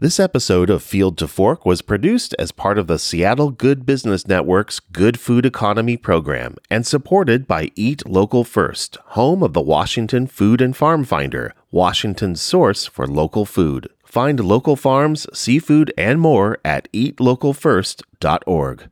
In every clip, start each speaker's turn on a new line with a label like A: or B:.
A: This episode of Field to Fork was produced as part of the Seattle Good Business Network's Good Food Economy program and supported by Eat Local First, home of the Washington Food and Farm Finder, Washington's source for local food. Find local farms, seafood, and more at eatlocalfirst.org.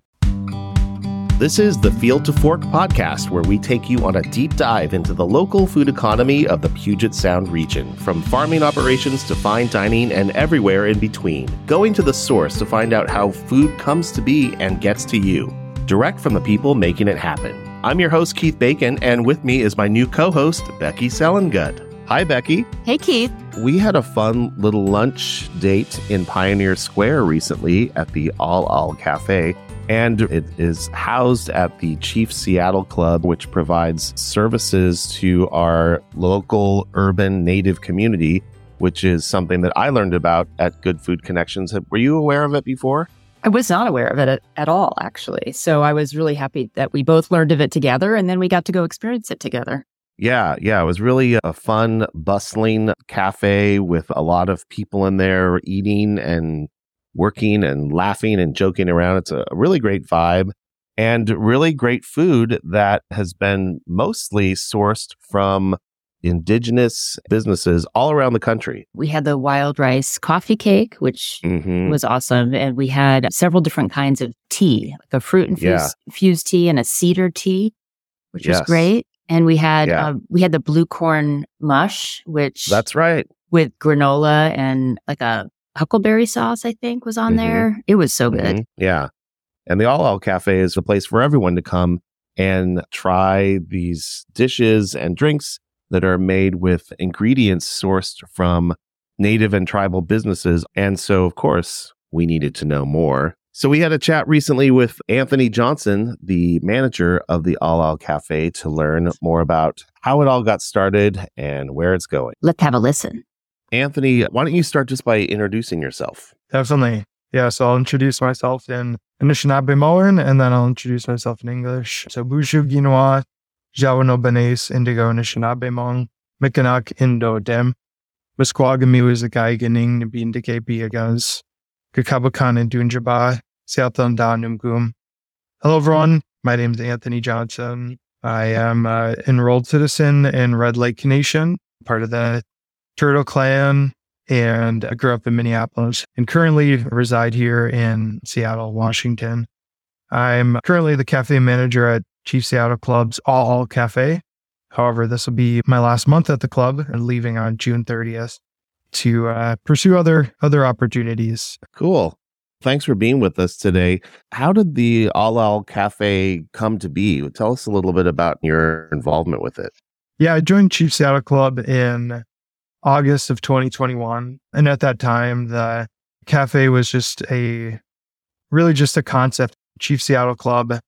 A: This is the Field to Fork podcast, where we take you on a deep dive into the local food economy of the Puget Sound region, from farming operations to fine dining and everywhere in between. Going to the source to find out how food comes to be and gets to you, direct from the people making it happen. I'm your host, Keith Bacon, and with me is my new co host, Becky Selengut. Hi, Becky.
B: Hey, Keith.
A: We had a fun little lunch date in Pioneer Square recently at the ʔálʔal Cafe and it is housed at the Chief Seattle Club, which provides services to our local urban native community, which is something that I learned about at Good Food Connections. Were you aware of it before?
B: I was not aware of it at, at all, actually. So I was really happy that we both learned of it together and then we got to go experience it together.
A: Yeah, yeah, it was really a fun, bustling cafe with a lot of people in there eating and working and laughing and joking around. It's a really great vibe and really great food that has been mostly sourced from indigenous businesses all around the country.
B: We had the wild rice coffee cake, which mm-hmm. was awesome. And we had several different kinds of tea, like a fruit infused, yeah. tea and a cedar tea, which yes. was great. And we had yeah. uh, we had the blue corn mush, which
A: that's right
B: with granola and like a huckleberry sauce, I think, was on mm-hmm. there. It was so good. Mm-hmm.
A: Yeah. And the ʔálʔal Cafe is a place for everyone to come and try these dishes and drinks that are made with ingredients sourced from native and tribal businesses. And so, of course, we needed to know more. So we had a chat recently with Anthony Johnson, the manager of the ʔálʔal Cafe, to learn more about how it all got started and where it's going.
B: Let's have a listen.
A: Anthony, why don't you start just by introducing yourself?
C: Definitely. Yeah, so I'll introduce myself in Anishinaabemowin and then I'll introduce myself in English. So Boozhoo Ginoa, Jawano Benes, Indigo Anishinaabemong, Mikanak Indo Dem, Musquagami was a guy getting to be indicate biagas, Kakabakan and Dunjaba, Numgum. Hello everyone, my name is Anthony Johnson. I am an enrolled citizen in Red Lake Nation, part of the Turtle Clan, and I grew up in Minneapolis and currently reside here in Seattle, Washington. I'm currently the cafe manager at Chief Seattle Club's ʔálʔal Cafe. However, this will be my last month at the club and leaving on June 30th to uh, pursue other other opportunities.
A: Cool. Thanks for being with us today. How did the ʔálʔal Cafe come to be? Tell us a little bit about your involvement with it.
C: Yeah, I joined Chief Seattle Club in August of 2021. And at that time, the cafe was just a really just a concept. Chief Seattle Club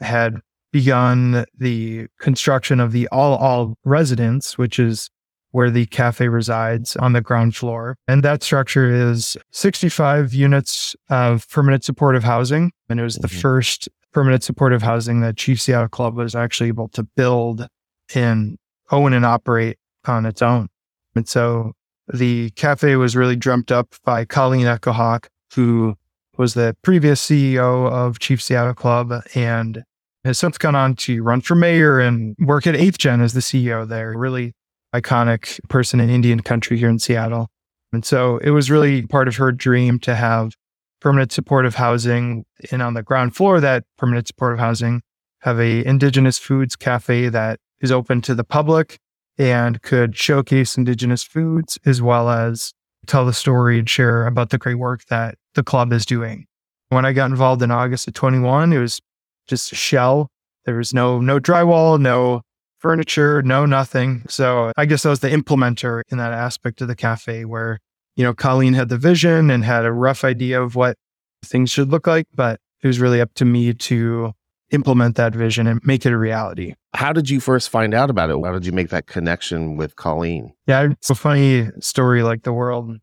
C: had begun the construction of the ʔálʔal residence, which is where the cafe resides on the ground floor. And that structure is 65 units of permanent supportive housing. And it was the mm-hmm. first permanent supportive housing that Chief Seattle Club was actually able to build and own and operate on its own. And so the cafe was really dreamt up by Colleen Echohawk, who was the previous CEO of Chief Seattle Club and has since gone on to run for mayor and work at 8th Gen as the CEO there. Really iconic person in Indian country here in Seattle. And so it was really part of her dream to have permanent supportive housing and on the ground floor that permanent supportive housing have a indigenous foods cafe that is open to the public and could showcase indigenous foods as well as tell the story and share about the great work that the club is doing. When I got involved in August of 21, it was just a shell. There was no no drywall, no furniture, no nothing. So I guess I was the implementer in that aspect of the cafe where, you know, Colleen had the vision and had a rough idea of what things should look like, but it was really up to me to implement that vision and make it a reality.
A: How did you first find out about it? How did you make that connection with Colleen?
C: Yeah, it's a funny story like the world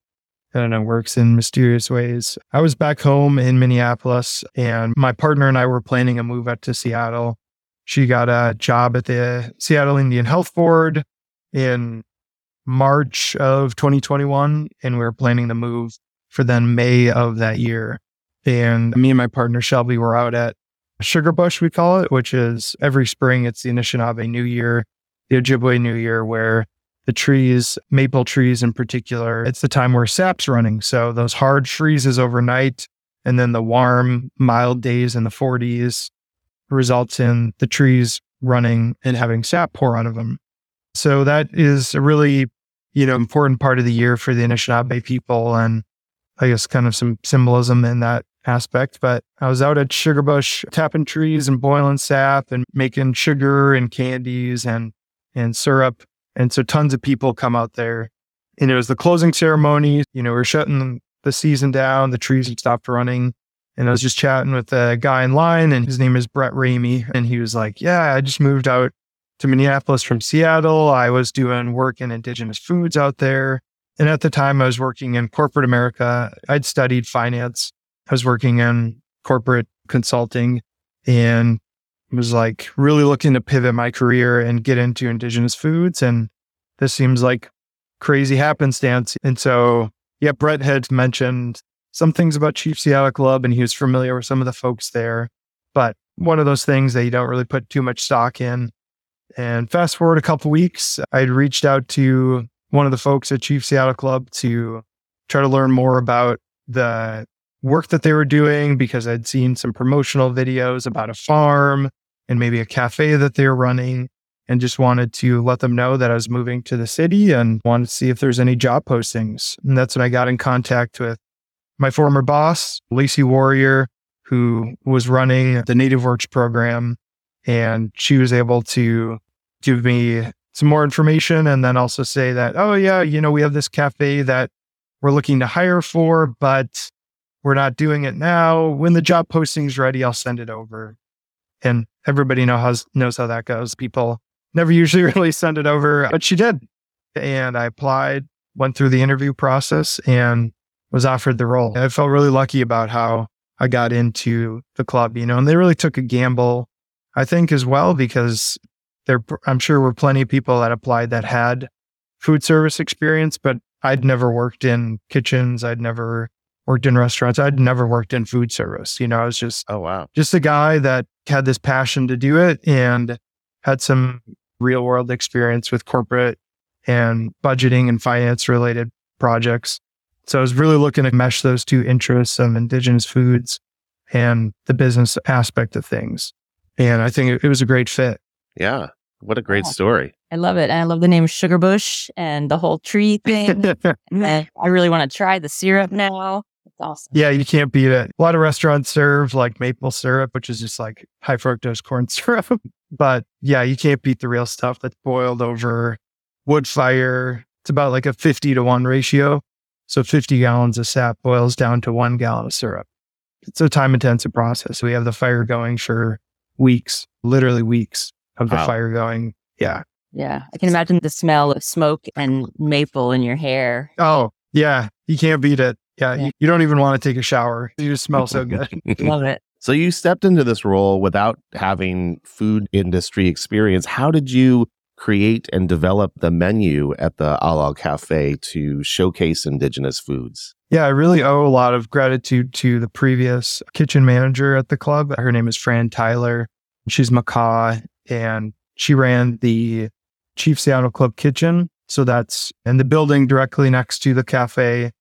C: I don't know, works in mysterious ways. I was back home in Minneapolis and my partner and I were planning a move out to Seattle. She got a job at the Seattle Indian Health Board in March of 2021 and we were planning to move for then May of that year. And me and my partner Shelby were out at Sugar Bush, we call it, which is every spring, it's the Anishinaabe New Year, the Ojibwe New Year, where the trees, maple trees in particular, it's the time where sap's running. So those hard freezes overnight and then the warm, mild days in the 40s results in the trees running and having sap pour out of them. So that is a really, you know, important part of the year for the Anishinaabe people. And I guess kind of some symbolism in that aspect. But I was out at Sugarbush tapping trees and boiling sap and making sugar and candies and, and syrup and so tons of people come out there. And it was the closing ceremony. You know, we are shutting the season down, the trees had stopped running. And I was just chatting with a guy in line, and his name is Brett Ramey. And he was like, Yeah, I just moved out to Minneapolis from Seattle. I was doing work in indigenous foods out there. And at the time, I was working in corporate America. I'd studied finance, I was working in corporate consulting. And was like really looking to pivot my career and get into indigenous foods. And this seems like crazy happenstance. And so, yeah, Brett had mentioned some things about Chief Seattle Club and he was familiar with some of the folks there. But one of those things that you don't really put too much stock in. And fast forward a couple weeks, I'd reached out to one of the folks at Chief Seattle Club to try to learn more about the work that they were doing because I'd seen some promotional videos about a farm and maybe a cafe that they were running and just wanted to let them know that I was moving to the city and wanted to see if there's any job postings. And that's when I got in contact with my former boss, Lacey Warrior, who was running the Native Works program. And she was able to give me some more information and then also say that, oh, yeah, you know, we have this cafe that we're looking to hire for, but we're not doing it now. When the job posting's ready, I'll send it over. And everybody know how, knows how that goes. People never usually really send it over, but she did. And I applied, went through the interview process and was offered the role. I felt really lucky about how I got into the club, you know, and they really took a gamble, I think, as well, because there, I'm sure were plenty of people that applied that had food service experience, but I'd never worked in kitchens. I'd never worked in restaurants. I'd never worked in food service. You know, I was just,
A: oh, wow,
C: just a guy that had this passion to do it and had some real world experience with corporate and budgeting and finance related projects. So I was really looking to mesh those two interests of indigenous foods and the business aspect of things. And I think it, it was a great fit.
A: Yeah. What a great yeah. story.
B: I love it. And I love the name Sugar Bush and the whole tree thing. I really want to try the syrup now awesome.
C: Yeah, you can't beat it. A lot of restaurants serve like maple syrup, which is just like high fructose corn syrup. but yeah, you can't beat the real stuff that's boiled over wood fire. It's about like a 50 to 1 ratio. So 50 gallons of sap boils down to one gallon of syrup. It's a time intensive process. We have the fire going for weeks, literally weeks of the wow. fire going. Yeah.
B: Yeah. I can imagine the smell of smoke and maple in your hair.
C: Oh, yeah. You can't beat it. Yeah, yeah. You, you, don't even want to take a shower. You just smell so good.
B: Love it.
A: So you stepped into this role without having food industry experience. How did you create and develop the menu at the ʔálʔal Cafe to showcase indigenous foods?
C: Yeah, I really owe a lot of gratitude to the previous kitchen manager at the club. Her name is Fran Tyler. She's Makah, and she ran the Chief Seattle Club kitchen. So that's in the building directly next to the cafe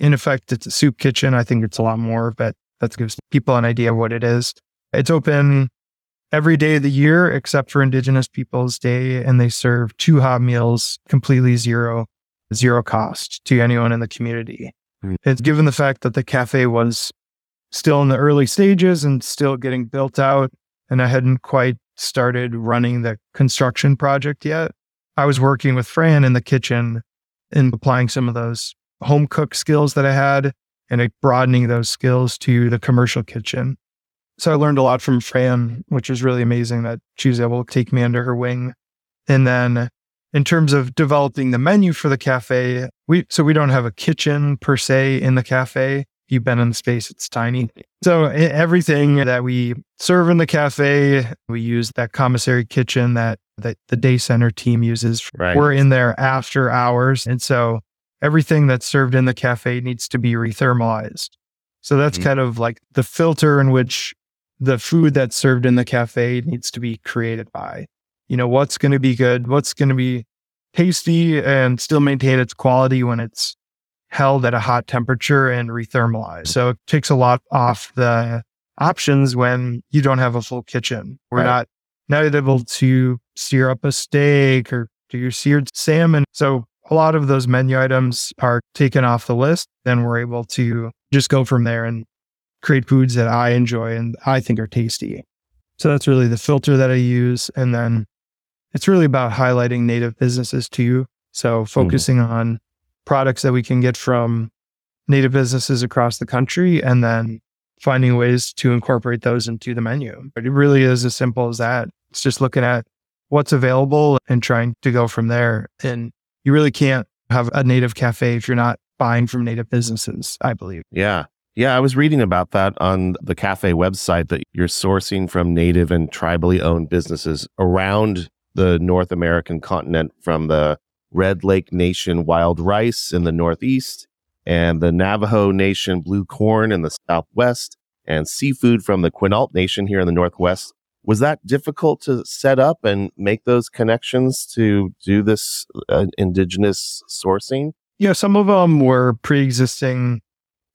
C: in effect, it's a soup kitchen. I think it's a lot more, but that gives people an idea of what it is. It's open every day of the year except for Indigenous Peoples Day, and they serve two hot meals completely zero, zero cost to anyone in the community. Mm. It's given the fact that the cafe was still in the early stages and still getting built out, and I hadn't quite started running the construction project yet. I was working with Fran in the kitchen and applying some of those home cook skills that I had and broadening those skills to the commercial kitchen. So I learned a lot from Fran, which was really amazing that she was able to take me under her wing. And then in terms of developing the menu for the cafe, we so we don't have a kitchen per se in the cafe. You've been in the space, it's tiny. So everything that we serve in the cafe, we use that commissary kitchen that, that the day center team uses. Right. We're in there after hours. And so everything that's served in the cafe needs to be rethermalized. So that's mm-hmm. kind of like the filter in which the food that's served in the cafe needs to be created by. You know, what's going to be good, what's going to be tasty and still maintain its quality when it's held at a hot temperature and rethermalized. So it takes a lot off the options when you don't have a full kitchen. We're right. not not able to sear up a steak or do your seared salmon. So a lot of those menu items are taken off the list. Then we're able to just go from there and create foods that I enjoy and I think are tasty. So that's really the filter that I use. And then it's really about highlighting native businesses to you. So mm-hmm. focusing mm-hmm. on products that we can get from native businesses across the country and then finding ways to incorporate those into the menu. But it really is as simple as that. It's just looking at what's available and trying to go from there. And you really can't have a native cafe if you're not buying from native businesses, I believe.
A: Yeah. Yeah, I was reading about that on the cafe website that you're sourcing from native and tribally owned businesses around the North American continent from the Red Lake Nation wild rice in the Northeast and the Navajo Nation blue corn in the Southwest and seafood from the Quinault Nation here in the Northwest was that difficult to set up and make those connections to do this uh, indigenous sourcing?
C: Yeah, some of them were pre-existing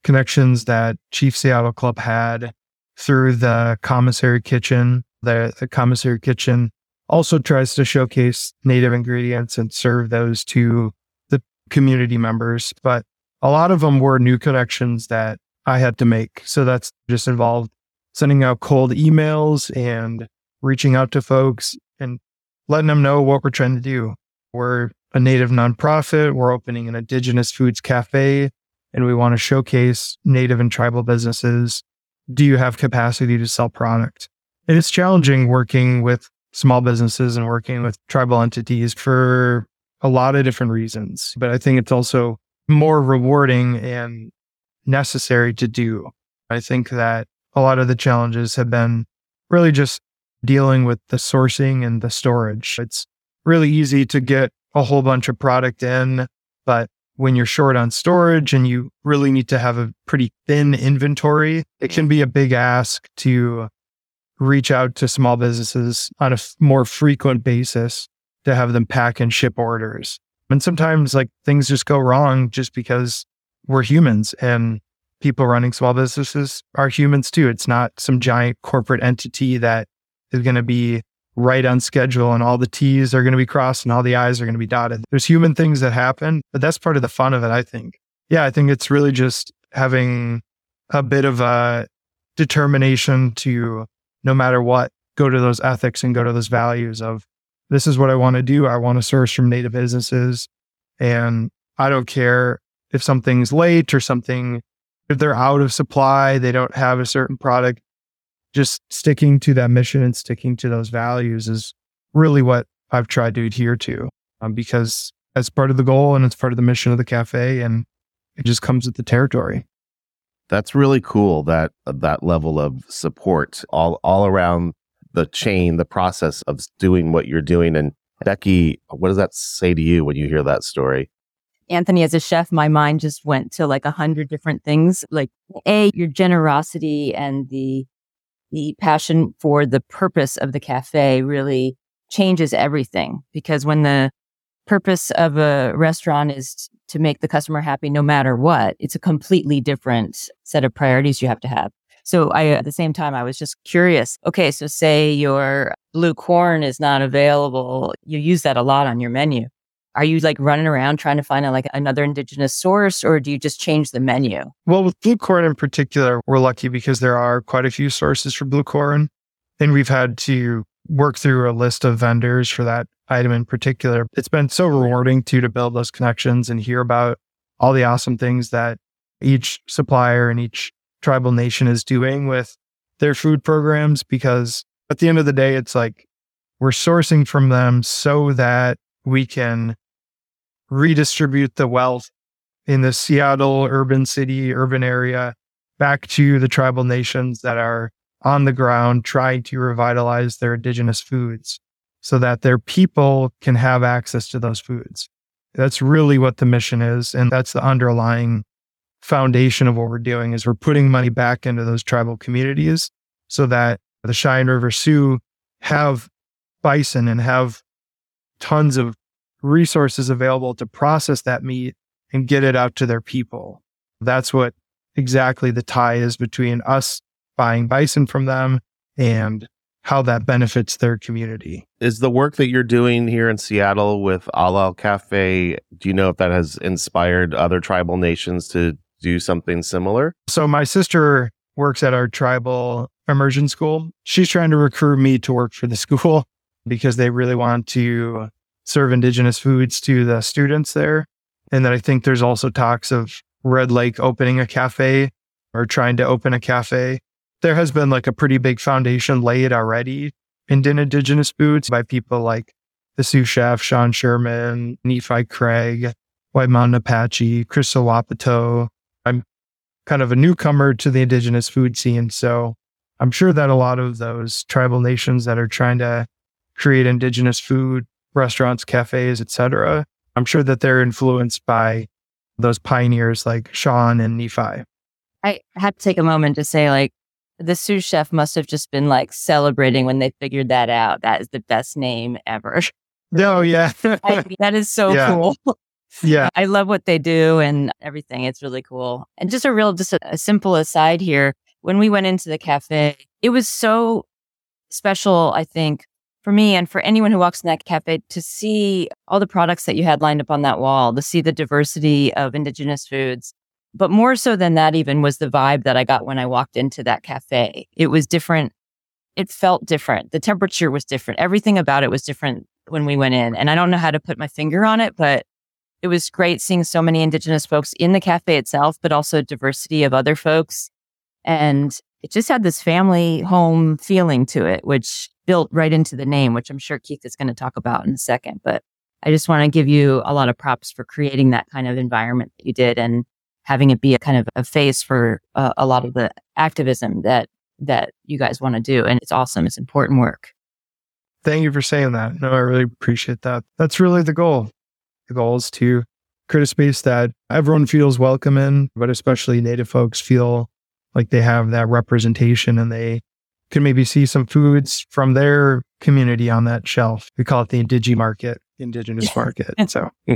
C: connections that Chief Seattle Club had through the commissary kitchen. The, the commissary kitchen also tries to showcase native ingredients and serve those to the community members, but a lot of them were new connections that I had to make. So that's just involved sending out cold emails and reaching out to folks and letting them know what we're trying to do. We're a native nonprofit. We're opening an indigenous foods cafe and we want to showcase native and tribal businesses. Do you have capacity to sell product? And it's challenging working with small businesses and working with tribal entities for a lot of different reasons. But I think it's also more rewarding and necessary to do. I think that a lot of the challenges have been really just dealing with the sourcing and the storage. It's really easy to get a whole bunch of product in, but when you're short on storage and you really need to have a pretty thin inventory, it can be a big ask to reach out to small businesses on a f- more frequent basis to have them pack and ship orders. And sometimes like things just go wrong just because we're humans and people running small businesses are humans too. It's not some giant corporate entity that is going to be right on schedule and all the T's are going to be crossed and all the I's are going to be dotted. There's human things that happen, but that's part of the fun of it, I think. Yeah, I think it's really just having a bit of a determination to no matter what, go to those ethics and go to those values of this is what I want to do. I want to source from native businesses and I don't care if something's late or something if they're out of supply, they don't have a certain product, just sticking to that mission and sticking to those values is really what I've tried to adhere to um, because that's part of the goal and it's part of the mission of the cafe and it just comes with the territory.
A: That's really cool that that level of support all all around the chain, the process of doing what you're doing. And Becky, what does that say to you when you hear that story?
B: Anthony, as a chef, my mind just went to like a hundred different things. Like A, your generosity and the the passion for the purpose of the cafe really changes everything because when the purpose of a restaurant is to make the customer happy no matter what, it's a completely different set of priorities you have to have. So I, at the same time, I was just curious. Okay. So say your blue corn is not available. You use that a lot on your menu. Are you like running around trying to find a, like another indigenous source or do you just change the menu?
C: Well, with blue corn in particular, we're lucky because there are quite a few sources for blue corn. And we've had to work through a list of vendors for that item in particular. It's been so rewarding to to build those connections and hear about all the awesome things that each supplier and each tribal nation is doing with their food programs because at the end of the day it's like we're sourcing from them so that we can redistribute the wealth in the Seattle urban city, urban area back to the tribal nations that are on the ground trying to revitalize their indigenous foods so that their people can have access to those foods. That's really what the mission is. And that's the underlying foundation of what we're doing is we're putting money back into those tribal communities so that the Cheyenne River Sioux have bison and have tons of resources available to process that meat and get it out to their people. That's what exactly the tie is between us buying bison from them and how that benefits their community.
A: Is the work that you're doing here in Seattle with ʔálʔal Cafe, do you know if that has inspired other tribal nations to do something similar?
C: So my sister works at our tribal immersion school. She's trying to recruit me to work for the school because they really want to serve indigenous foods to the students there. And then I think there's also talks of Red Lake opening a cafe or trying to open a cafe there has been like a pretty big foundation laid already in indigenous foods by people like the Sioux Chef, Sean Sherman, Nephi Craig, White Mountain Apache, Crystal Wahpepah. I'm kind of a newcomer to the indigenous food scene. So I'm sure that a lot of those tribal nations that are trying to create indigenous food, restaurants, cafes, etc., I'm sure that they're influenced by those pioneers like Sean and Nephi.
B: I had to take a moment to say, like, the Sioux Chef must have just been like celebrating when they figured that out. That is the best name ever.
C: No, oh, yeah.
B: I, that is so yeah. cool.
C: Yeah.
B: I love what they do and everything. It's really cool. And just a real, just a, a simple aside here. When we went into the cafe, it was so special, I think, for me and for anyone who walks in that cafe to see all the products that you had lined up on that wall, to see the diversity of indigenous foods, but more so than that, even was the vibe that I got when I walked into that cafe. It was different. It felt different. The temperature was different. Everything about it was different when we went in. And I don't know how to put my finger on it, but it was great seeing so many Indigenous folks in the cafe itself, but also diversity of other folks. And it just had this family home feeling to it, which built right into the name, which I'm sure Keith is going to talk about in a second. But I just want to give you a lot of props for creating that kind of environment that you did. And having it be a kind of a face for uh, a lot of the activism that that you guys want to do and it's awesome it's important work
C: thank you for saying that no i really appreciate that that's really the goal the goal is to create a space that everyone feels welcome in but especially native folks feel like they have that representation and they can maybe see some foods from their community on that shelf we call it the indigi market indigenous market And so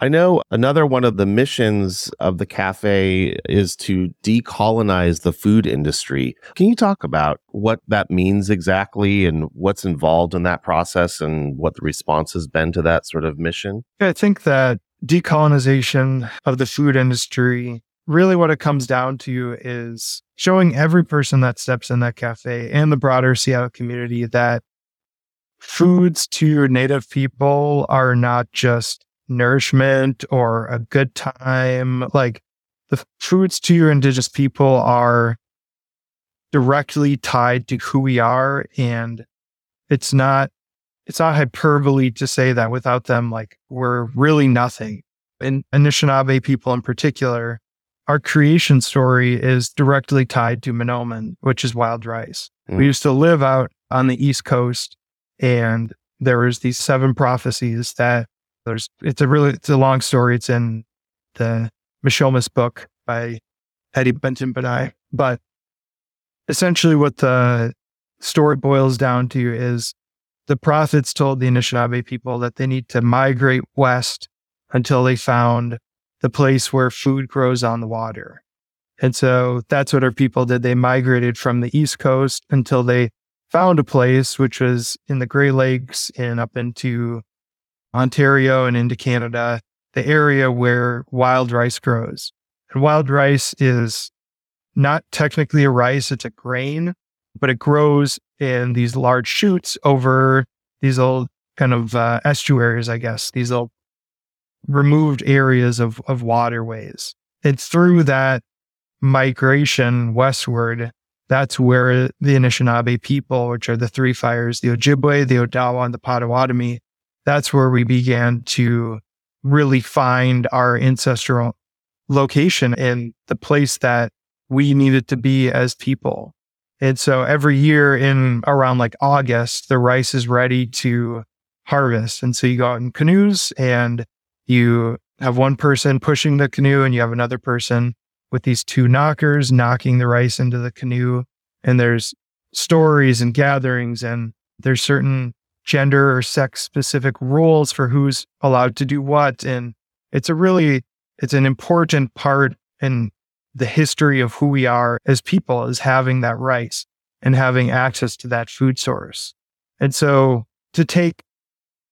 A: I know another one of the missions of the cafe is to decolonize the food industry. Can you talk about what that means exactly and what's involved in that process and what the response has been to that sort of mission?
C: I think that decolonization of the food industry really what it comes down to is showing every person that steps in that cafe and the broader Seattle community that foods to your native people are not just nourishment or a good time. Like the foods to your indigenous people are directly tied to who we are. And it's not, it's not hyperbole to say that without them, like we're really nothing. And Anishinaabe people in particular, our creation story is directly tied to Mahnomen, which is wild rice. Mm. We used to live out on the East Coast and there was these seven prophecies that there's it's a really it's a long story. It's in the Mishomis book by Eddie Benton Banai. But essentially what the story boils down to is the prophets told the Anishinaabe people that they need to migrate west until they found the place where food grows on the water. And so that's what our people did. They migrated from the East Coast until they found a place, which was in the Great Lakes and up into Ontario and into Canada, the area where wild rice grows. And wild rice is not technically a rice, it's a grain, but it grows in these large shoots over these old kind of uh, estuaries, I guess, these little removed areas of, of waterways. And through that migration westward, that's where the Anishinaabe people, which are the three fires, the Ojibwe, the Odawa, and the Potawatomi, that's where we began to really find our ancestral location and the place that we needed to be as people. And so every year in around like August, the rice is ready to harvest. And so you go out in canoes and you have one person pushing the canoe and you have another person with these two knockers knocking the rice into the canoe. And there's stories and gatherings and there's certain gender or sex specific rules for who's allowed to do what. And it's a really, it's an important part in the history of who we are as people is having that rice and having access to that food source. And so to take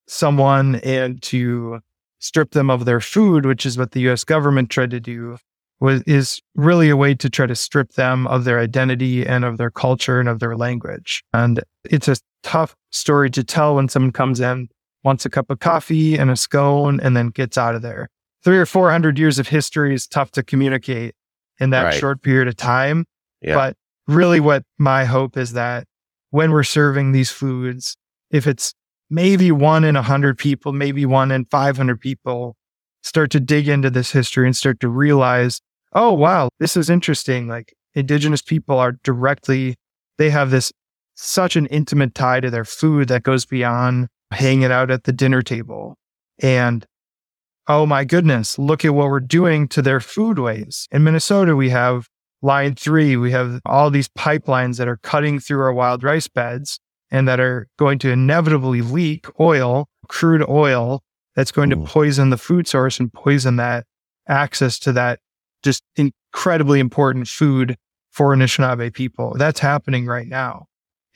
C: someone and to strip them of their food, which is what the US government tried to do, was is really a way to try to strip them of their identity and of their culture and of their language. And it's a tough story to tell when someone comes in, wants a cup of coffee and a scone, and then gets out of there. Three or four hundred years of history is tough to communicate in that right. short period of time. Yeah. But really, what my hope is that when we're serving these foods, if it's maybe one in a hundred people, maybe one in 500 people start to dig into this history and start to realize, oh, wow, this is interesting. Like indigenous people are directly, they have this such an intimate tie to their food that goes beyond hanging out at the dinner table. And oh my goodness, look at what we're doing to their foodways. In Minnesota, we have line three, we have all these pipelines that are cutting through our wild rice beds and that are going to inevitably leak oil, crude oil, that's going Ooh. to mm. poison the food source and poison that access to that just incredibly important food for Anishinaabe people. That's happening right now.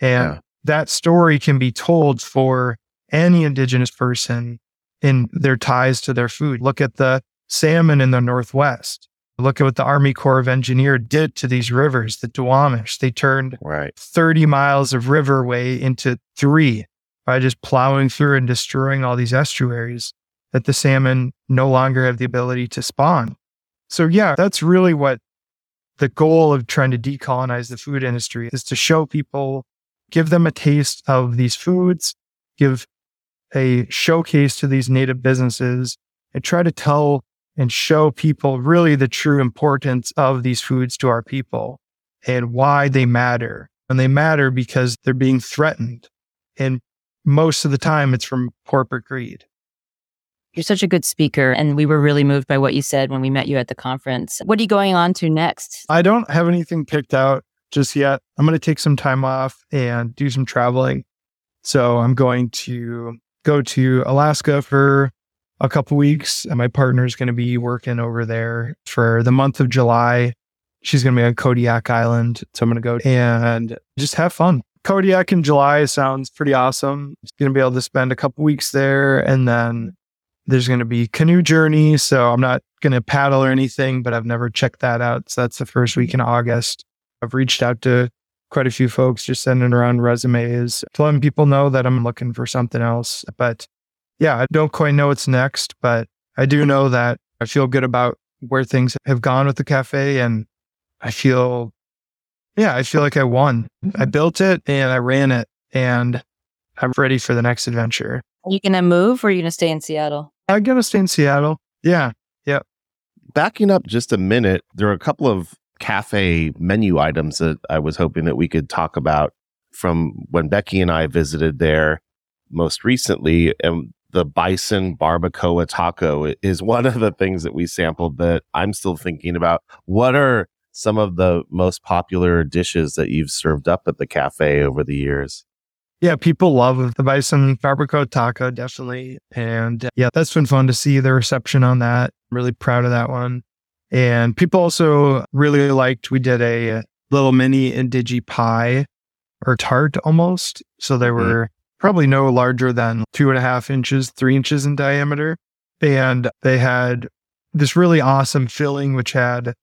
C: And yeah. that story can be told for any indigenous person in their ties to their food. Look at the salmon in the Northwest. Look at what the Army Corps of Engineers did to these rivers, the Duwamish. They turned right. 30 miles of riverway into three by just plowing through and destroying all these estuaries that the salmon no longer have the ability to spawn. So, yeah, that's really what the goal of trying to decolonize the food industry is to show people, give them a taste of these foods, give a showcase to these native businesses, and try to tell and show people really the true importance of these foods to our people and why they matter. And they matter because they're being threatened. And most of the time, it's from corporate greed.
B: You're such a good speaker, and we were really moved by what you said when we met you at the conference. What are you going on to next?
C: I don't have anything picked out just yet. I'm going to take some time off and do some traveling. So I'm going to go to Alaska for a couple weeks. And my partner is going to be working over there for the month of July. She's going to be on Kodiak Island. So I'm going to go and just have fun. Kodiak in July sounds pretty awesome. It's Going to be able to spend a couple weeks there. And then there's going to be canoe journey. So I'm not going to paddle or anything, but I've never checked that out. So that's the first week in August. I've reached out to quite a few folks, just sending around resumes, to letting people know that I'm looking for something else. But yeah, I don't quite know what's next, but I do know that I feel good about where things have gone with the cafe. And I feel, yeah, I feel like I won. I built it and I ran it and I'm ready for the next adventure.
B: Are you going to move or are you going to stay in Seattle?
C: I'm going to stay in Seattle. Yeah. Yeah.
A: Backing up just a minute, there are a couple of cafe menu items that I was hoping that we could talk about from when Becky and I visited there most recently. And the bison barbacoa taco is one of the things that we sampled that I'm still thinking about. What are some of the most popular dishes that you've served up at the cafe over the years?
C: Yeah, people love the bison barbacoa taco, definitely. And uh, yeah, that's been fun to see the reception on that. really proud of that one. And people also really liked, we did a little mini indigi pie or tart almost. So they mm-hmm. were probably no larger than two and a half inches, three inches in diameter. And they had this really awesome filling, which had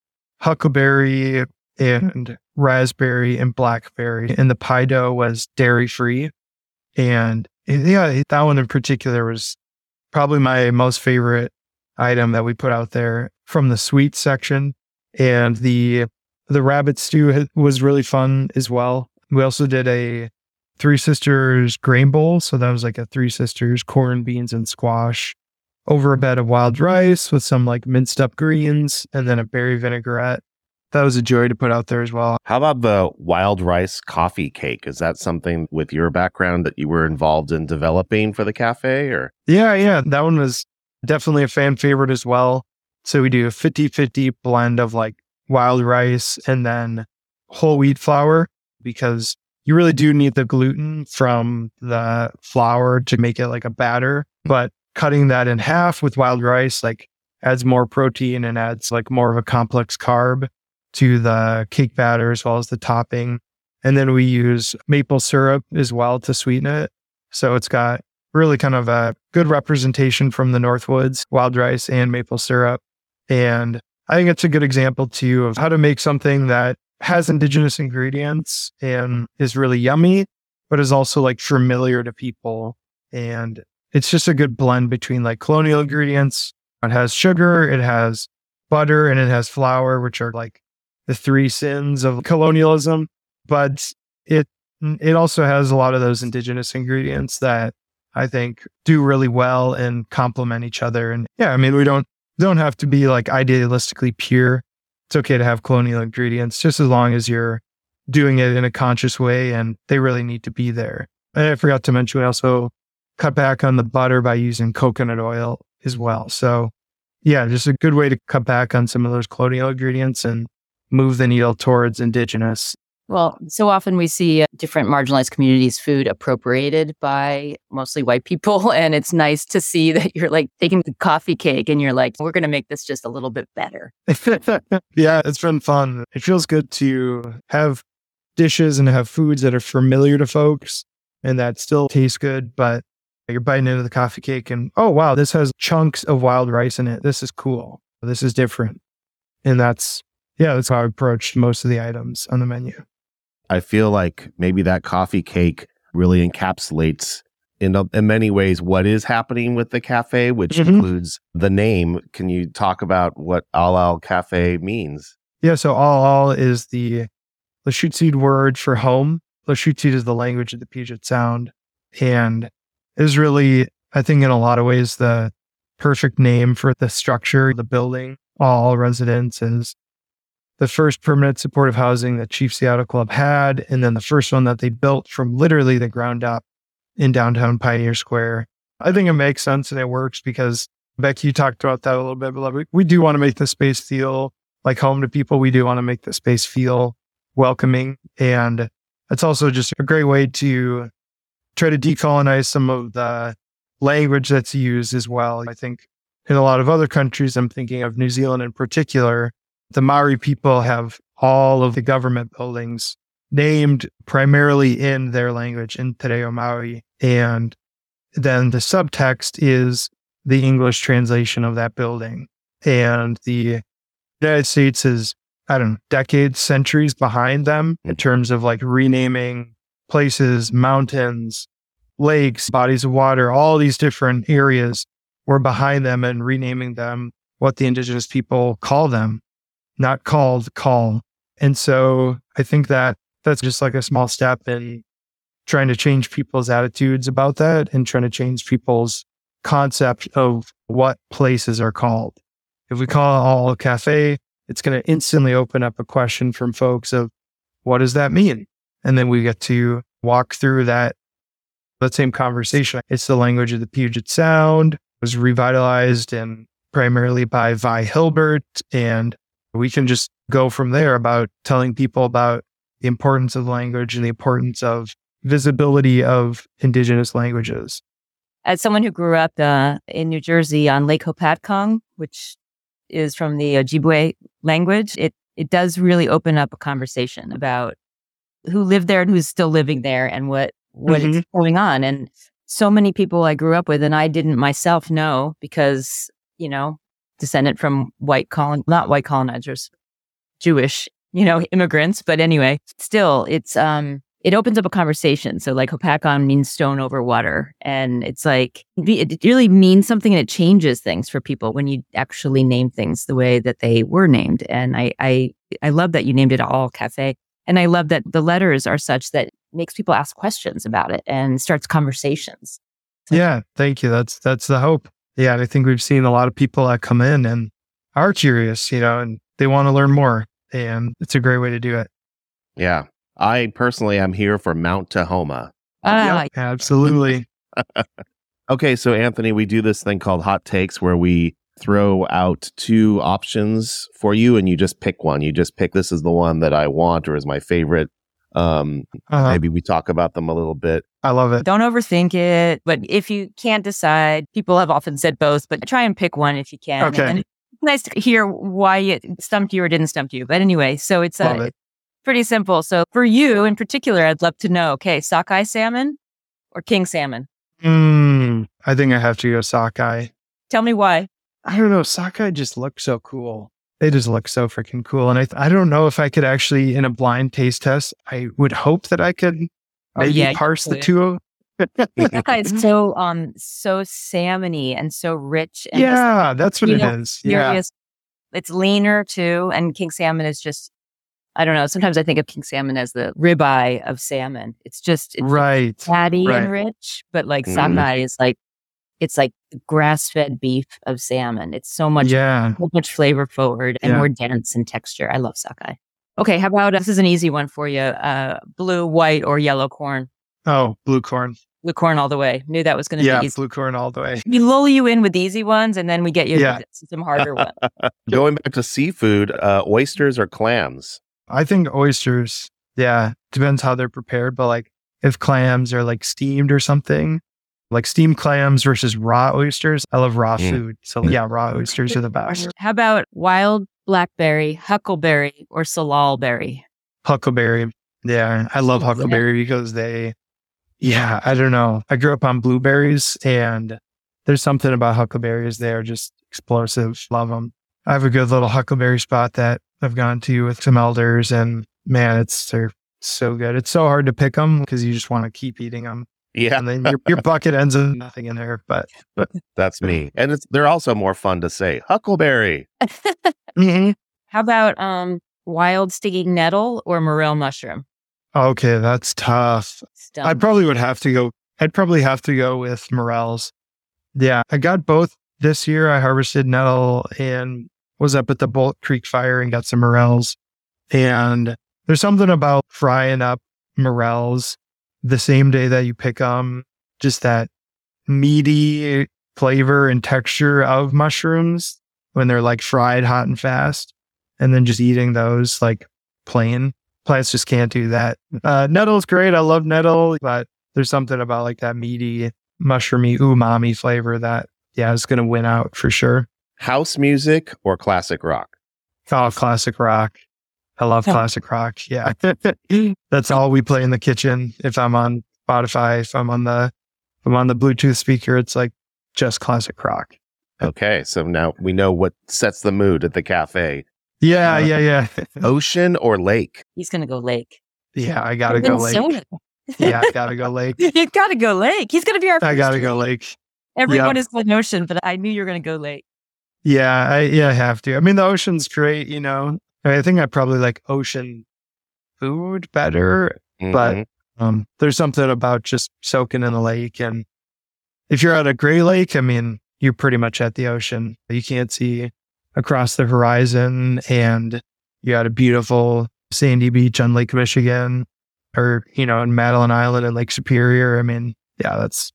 C: huckleberry and raspberry and blackberry. And the pie dough was dairy free. And yeah, that one in particular was probably my most favorite item that we put out there from the sweet section. And the the rabbit stew was really fun as well. We also did a Three Sisters grain bowl. So that was like a Three Sisters corn, beans, and squash over a bed of wild rice with some like minced up greens and then a berry vinaigrette. that was a joy to put out there as well.
A: How about the wild rice coffee cake? Is that something with your background that you were involved in developing for the cafe or?
C: Yeah, yeah. That one was definitely a fan favorite as well. So we do a 50 50 blend of like wild rice and then whole wheat flour because you really do need the gluten from the flour to make it like a batter. But cutting that in half with wild rice, like adds more protein and adds like more of a complex carb to the cake batter as well as the topping. And then we use maple syrup as well to sweeten it. So it's got really kind of a good representation from the Northwoods, wild rice and maple syrup. And I think it's a good example too of how to make something that has indigenous ingredients and is really yummy, but is also like familiar to people. And it's just a good blend between like colonial ingredients. It has sugar, it has butter, and it has flour, which are like the three sins of colonialism, but it it also has a lot of those indigenous ingredients that I think do really well and complement each other. And yeah, I mean, we don't don't have to be like idealistically pure. It's okay to have colonial ingredients just as long as you're doing it in a conscious way and they really need to be there. And I forgot to mention we also cut back on the butter by using coconut oil as well. So yeah, just a good way to cut back on some of those colonial ingredients and move the needle towards indigenous.
B: Well, so often we see uh, different marginalized communities' food appropriated by mostly white people. And it's nice to see that you're like taking the coffee cake and you're like, we're going to make this just a little bit better.
C: yeah, it's been fun. It feels good to have dishes and have foods that are familiar to folks and that still taste good, but you're biting into the coffee cake and, oh, wow, this has chunks of wild rice in it. This is cool. This is different. And that's yeah, that's how I approached most of the items on the menu.
A: I feel like maybe that coffee cake really encapsulates in in many ways what is happening with the cafe, which mm-hmm. includes the name. Can you talk about what ʔálʔal Cafe means?
C: Yeah, so ʔálʔal is the Lushootseed word for home. Lushootseed is the language of the Puget Sound, and is really, I think, in a lot of ways, the perfect name for the structure, the building. All residences the first permanent supportive housing that Chief Seattle Club had, and then the first one that they built from literally the ground up in downtown Pioneer Square. I think it makes sense and it works because Becky, you talked about that a little bit, but we do want to make the space feel like home to people. We do want to make the space feel welcoming. And it's also just a great way to try to decolonize some of the language that's used as well. I think in a lot of other countries, I'm thinking of New Zealand in particular, the Maori people have all of the government buildings named primarily in their language, in Te Reo Maori. And then the subtext is the English translation of that building. And the United States is, I don't know, decades, centuries behind them in terms of like renaming places, mountains, lakes, bodies of water, all these different areas were behind them and renaming them what the indigenous people call them not called call. And so I think that that's just like a small step in trying to change people's attitudes about that and trying to change people's concept of what places are called. If we call ʔálʔal cafe, it's going to instantly open up a question from folks of what does that mean? And then we get to walk through that, that same conversation. It's the language of the Puget Sound, was revitalized and primarily by Vi Hilbert and we can just go from there about telling people about the importance of language and the importance of visibility of indigenous languages.
B: As someone who grew up uh, in New Jersey on Lake Hopatcong, which is from the Ojibwe language, it it does really open up a conversation about who lived there and who's still living there and what what mm-hmm. is going on. And so many people I grew up with and I didn't myself know because, you know, descendant from white colon, not white colonizers, Jewish, you know, immigrants. But anyway, still, it's, um, it opens up a conversation. So like Hopatcong means stone over water. And it's like, it really means something and it changes things for people when you actually name things the way that they were named. And I, I, I love that you named it all cafe. And I love that the letters are such that makes people ask questions about it and starts conversations.
C: So, yeah. Thank you. That's, that's the hope. Yeah, I think we've seen a lot of people that come in and are curious, you know, and they want to learn more. and it's a great way to do it.
A: Yeah. I personally am here for Mount Tahoma.
C: Ah, yep, absolutely.
A: okay, so Anthony, we do this thing called hot takes where we throw out two options for you and you just pick one. You just pick this is the one that I want or is my favorite. Um, uh-huh. maybe we talk about them a little bit.
C: I love it.
B: Don't overthink it. But if you can't decide, people have often said both, but try and pick one if you can.
C: Okay.
B: And it's nice to hear why it stumped you or didn't stump you. But anyway, so it's, uh, it. pretty simple. So for you in particular, I'd love to know, okay, sockeye salmon or king salmon?
C: Mm, I think I have to go sockeye.
B: Tell me why.
C: I don't know. Sockeye just looks so cool. They just look so freaking cool. And I, I don't know if I could actually, in a blind taste test, I would hope that I could maybe yeah, parse the two.
B: it's so um so salmony and so rich. And
C: yeah, just, that's what it know, is. Yeah,
B: it's leaner too, and king salmon is just. I don't know. Sometimes I think of king salmon as the ribeye of salmon. It's just it's
C: right,
B: fatty
C: right.
B: and rich, but like mm. sockeye is like it's like grass fed beef of salmon. It's so much,
C: yeah.
B: so much flavor forward and yeah. more dense in texture. I love sockeye. Okay, how about uh, this is an easy one for you: uh, blue, white, or yellow corn.
C: Oh, blue corn.
B: Blue corn all the way. Knew that was going to
C: yeah,
B: be
C: easy. blue corn all the way.
B: We lull you in with easy ones, and then we get you yeah. some harder ones.
A: Going back to seafood, uh, oysters or clams?
C: I think oysters. Yeah, depends how they're prepared, but like if clams are like steamed or something, like steamed clams versus raw oysters. I love raw mm. food. So yeah, raw oysters are the best.
B: How about wild blackberry, huckleberry, or salal
C: Huckleberry. Yeah, I love huckleberry because they, yeah, I don't know. I grew up on blueberries and there's something about huckleberries. They're just explosive. Love them. I have a good little huckleberry spot that I've gone to with some elders and man, it's, they're so good. It's so hard to pick them because you just want to keep eating them.
A: Yeah.
C: And then your, your bucket ends in nothing in there, but, but.
A: that's me. And it's, they're also more fun to say. Huckleberry.
B: mm-hmm. How about um wild stinging nettle or morel mushroom?
C: Okay, that's tough. I probably would have to go. I'd probably have to go with morels. Yeah, I got both this year. I harvested nettle and was up at the Bolt Creek fire and got some morels. And there's something about frying up morels the same day that you pick them, just that meaty flavor and texture of mushrooms when they're like fried hot and fast. And then just eating those like plain. Plants just can't do that. Uh, nettle's great. I love nettle, but there's something about like that meaty, mushroomy, umami flavor that, yeah, is going to win out for sure.
A: House music or classic rock?
C: Oh, classic rock. I love classic rock. Yeah. That's all we play in the kitchen. If I'm on Spotify, if I'm on the, if I'm on the Bluetooth speaker, it's like just classic rock.
A: Okay. So now we know what sets the mood at the cafe.
C: Yeah. Uh, yeah. Yeah.
A: ocean or lake?
B: He's going to go lake.
C: Yeah. I got to go lake. yeah. I got to go lake.
B: you got to go lake. He's going to be our
C: I got to go lake.
B: Everyone yep. is going ocean, but I knew you were going to go lake.
C: Yeah, I yeah, I have to. I mean, the ocean's great, you know. I think I probably like ocean food better, mm-hmm. but um, there's something about just soaking in the lake. And if you're at a gray lake, I mean, you're pretty much at the ocean. You can't see across the horizon and you got a beautiful sandy beach on Lake Michigan or, you know, in Madeline Island and Lake Superior. I mean, yeah, that's,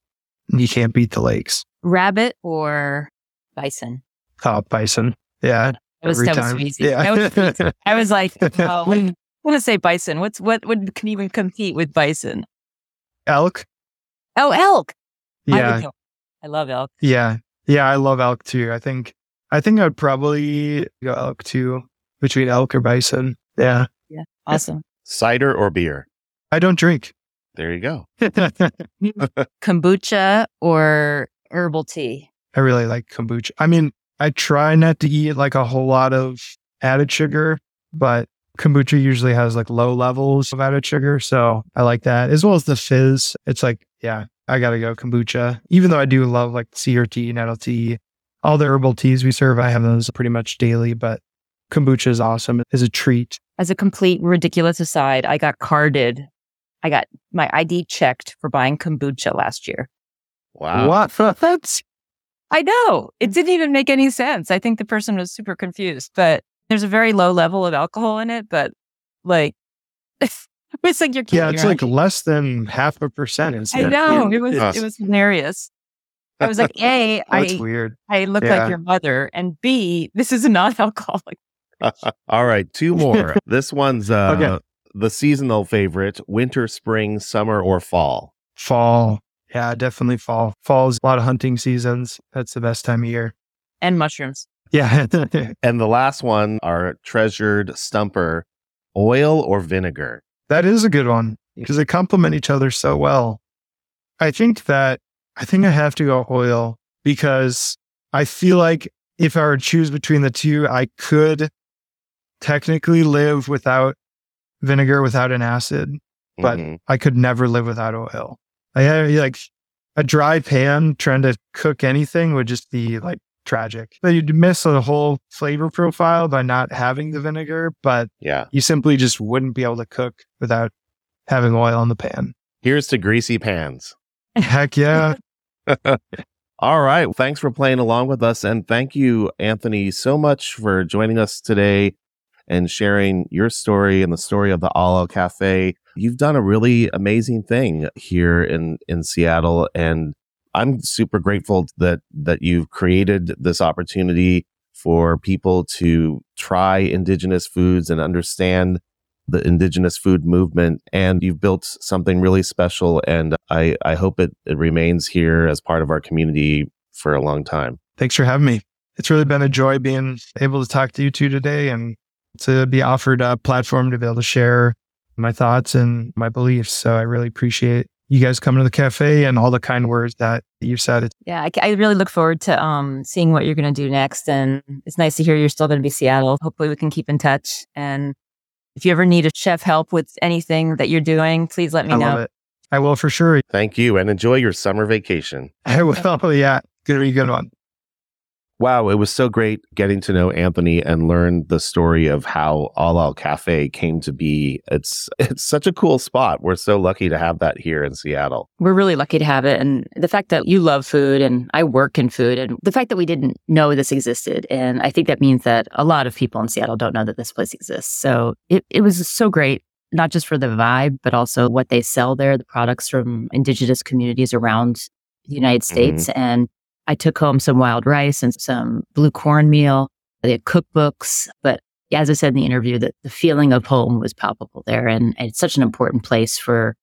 C: you can't beat the lakes.
B: Rabbit or bison?
C: Oh, bison. Yeah.
B: That was, that was easy. Yeah. Was, I was like, oh, I want to say bison. What's what would can even compete with bison?
C: Elk.
B: Oh, elk.
C: Yeah.
B: I, I love elk.
C: Yeah. Yeah, I love elk too. I think I think I'd probably go elk too between elk or bison. Yeah.
B: Yeah. Awesome.
A: Cider or beer?
C: I don't drink.
A: There you go.
B: kombucha or herbal tea?
C: I really like kombucha. I mean, I try not to eat like a whole lot of added sugar, but kombucha usually has like low levels of added sugar. So I like that as well as the fizz. It's like, yeah, I got to go kombucha, even though I do love like CRT, nettle tea, all the herbal teas we serve. I have those pretty much daily, but kombucha is awesome. It's a treat.
B: As a complete ridiculous aside, I got carded. I got my ID checked for buying kombucha last year.
A: Wow.
C: What? That's.
B: I know. It didn't even make any sense. I think the person was super confused, but there's a very low level of alcohol in it, but like it's like you're
C: yeah, it's like less than half a percent. Isn't
B: I know it, it was it was hilarious. I was like, A,
C: weird.
B: I look yeah. like your mother, and B, this is a non-alcoholic.
A: All right, two more. this one's uh, okay. the seasonal favorite: winter, spring, summer, or fall.
C: Fall. Yeah, definitely fall. Fall's a lot of hunting seasons. That's the best time of year.
B: And mushrooms.
C: Yeah.
A: and the last one, our treasured stumper: oil or vinegar.
C: That is a good one because they complement each other so well. I think that I think I have to go oil because I feel like if I were to choose between the two, I could technically live without vinegar, without an acid, but mm-hmm. I could never live without oil. I have like a dry pan trying to cook anything would just be like tragic. But you'd miss a whole flavor profile by not having the vinegar, but
A: yeah,
C: you simply just wouldn't be able to cook without having oil in the pan.
A: Here's to greasy pans.
C: Heck yeah.
A: ʔálʔal right. Thanks for playing along with us. And thank you, Anthony, so much for joining us today and sharing your story and the story of the All Cafe. You've done a really amazing thing here in, in Seattle. And I'm super grateful that, that you've created this opportunity for people to try indigenous foods and understand the indigenous food movement and you've built something really special and I, I hope it, it remains here as part of our community for a long time.
C: Thanks for having me. It's really been a joy being able to talk to you two today and to be offered a platform to be able to share my thoughts and my beliefs. So I really appreciate you guys coming to the cafe and all the kind words that you said.
B: Yeah, I, I really look forward to um, seeing what you're going to do next. And it's nice to hear you're still going to be Seattle. Hopefully, we can keep in touch and if you ever need a chef help with anything that you're doing, please let me
C: I
B: know.
C: I will for sure.
A: Thank you and enjoy your summer vacation.
C: I will. Yeah. Gonna be a good one.
A: Wow, it was so great getting to know Anthony and learn the story of how ʔálʔal Cafe came to be. It's it's such a cool spot. We're so lucky to have that here in Seattle.
B: We're really lucky to have it and the fact that you love food and I work in food and the fact that we didn't know this existed and I think that means that a lot of people in Seattle don't know that this place exists. So it it was so great not just for the vibe but also what they sell there, the products from indigenous communities around the United mm-hmm. States mm-hmm. and I took home some wild rice and some blue cornmeal. They had cookbooks, but as I said in the interview, that the feeling of home was palpable there. And, it's such an important place for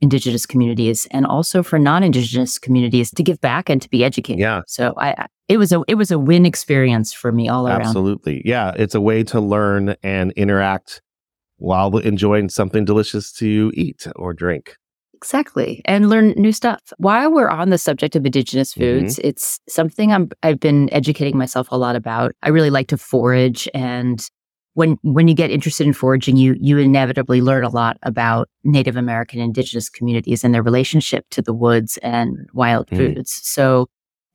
B: indigenous communities and also for non-indigenous communities to give back and to be educated.
A: Yeah.
B: So I, it was a, it was a win experience for me all around.
A: Absolutely. Yeah. It's a way to learn and interact while enjoying something delicious to eat or drink.
B: Exactly. And learn new stuff. While we're on the subject of indigenous foods, mm-hmm. it's something I'm, I've been educating myself a lot about. I really like to forage and when when you get interested in foraging, you you inevitably learn a lot about Native American indigenous communities and their relationship to the woods and wild mm. foods. So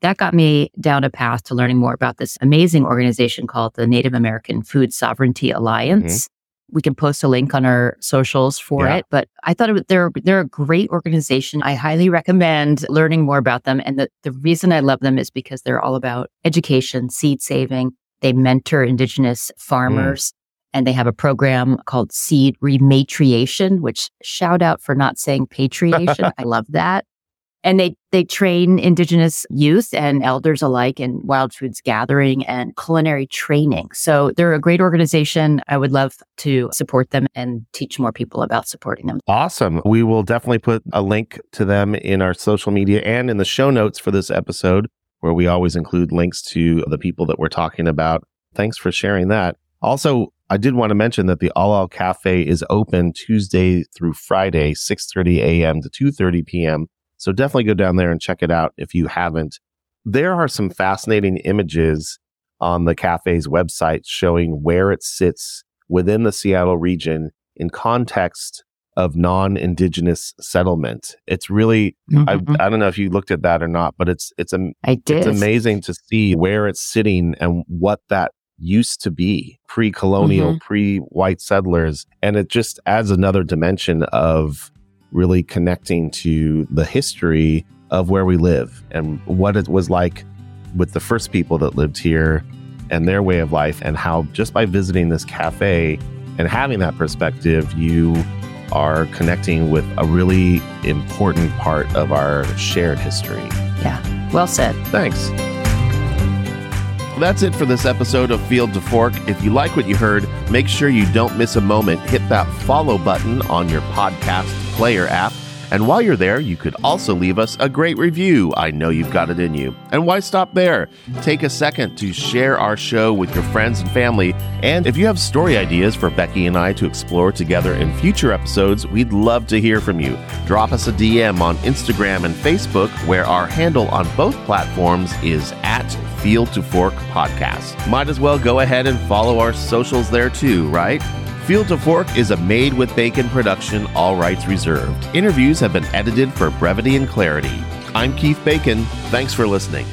B: that got me down a path to learning more about this amazing organization called the Native American Food Sovereignty Alliance. Mm-hmm we can post a link on our socials for yeah. it. But I thought it, they're they're a great organization. I highly recommend learning more about them. And the, the reason I love them is because they're all about education, seed saving. They mentor indigenous farmers. Mm. And they have a program called Seed Rematriation, which shout out for not saying patriation. I love that and they they train indigenous youth and elders alike in wild foods gathering and culinary training. So they're a great organization. I would love to support them and teach more people about supporting them.
A: Awesome. We will definitely put a link to them in our social media and in the show notes for this episode where we always include links to the people that we're talking about. Thanks for sharing that. Also I did want to mention that the ʔálʔal Cafe is open Tuesday through Friday, 6:30 a.m. to 2:30 p.m. So definitely go down there and check it out if you haven't. There are some fascinating images on the cafe's website showing where it sits within the Seattle region in context of non-indigenous settlement. It's really mm-hmm. I, I don't know if you looked at that or not, but it's it's a
B: I did.
A: it's amazing to see where it's sitting and what that used to be pre-colonial, mm-hmm. pre-white settlers and it just adds another dimension of really connecting to the history of where we live and what it was like with the first people that lived here and their way of life, and how just by visiting this cafe and having that perspective, you are connecting with a really important part of our shared history.
B: Yeah, well said.
A: Thanks. That's it for this episode of Field to Fork. If you like what you heard, make sure you don't miss a moment. Hit that follow button on your podcast player app and while you're there, you could also leave us a great review. I know you've got it in you. And why stop there? Take a second to share our show with your friends and family. And if you have story ideas for Becky and I to explore together in future episodes, we'd love to hear from you. Drop us a DM on Instagram and Facebook, where our handle on both platforms is at Field to Fork Podcast. Might as well go ahead and follow our socials there too, right? Field to Fork is a made with bacon production, all rights reserved. Interviews have been edited for brevity and clarity. I'm Keith Bacon. Thanks for listening.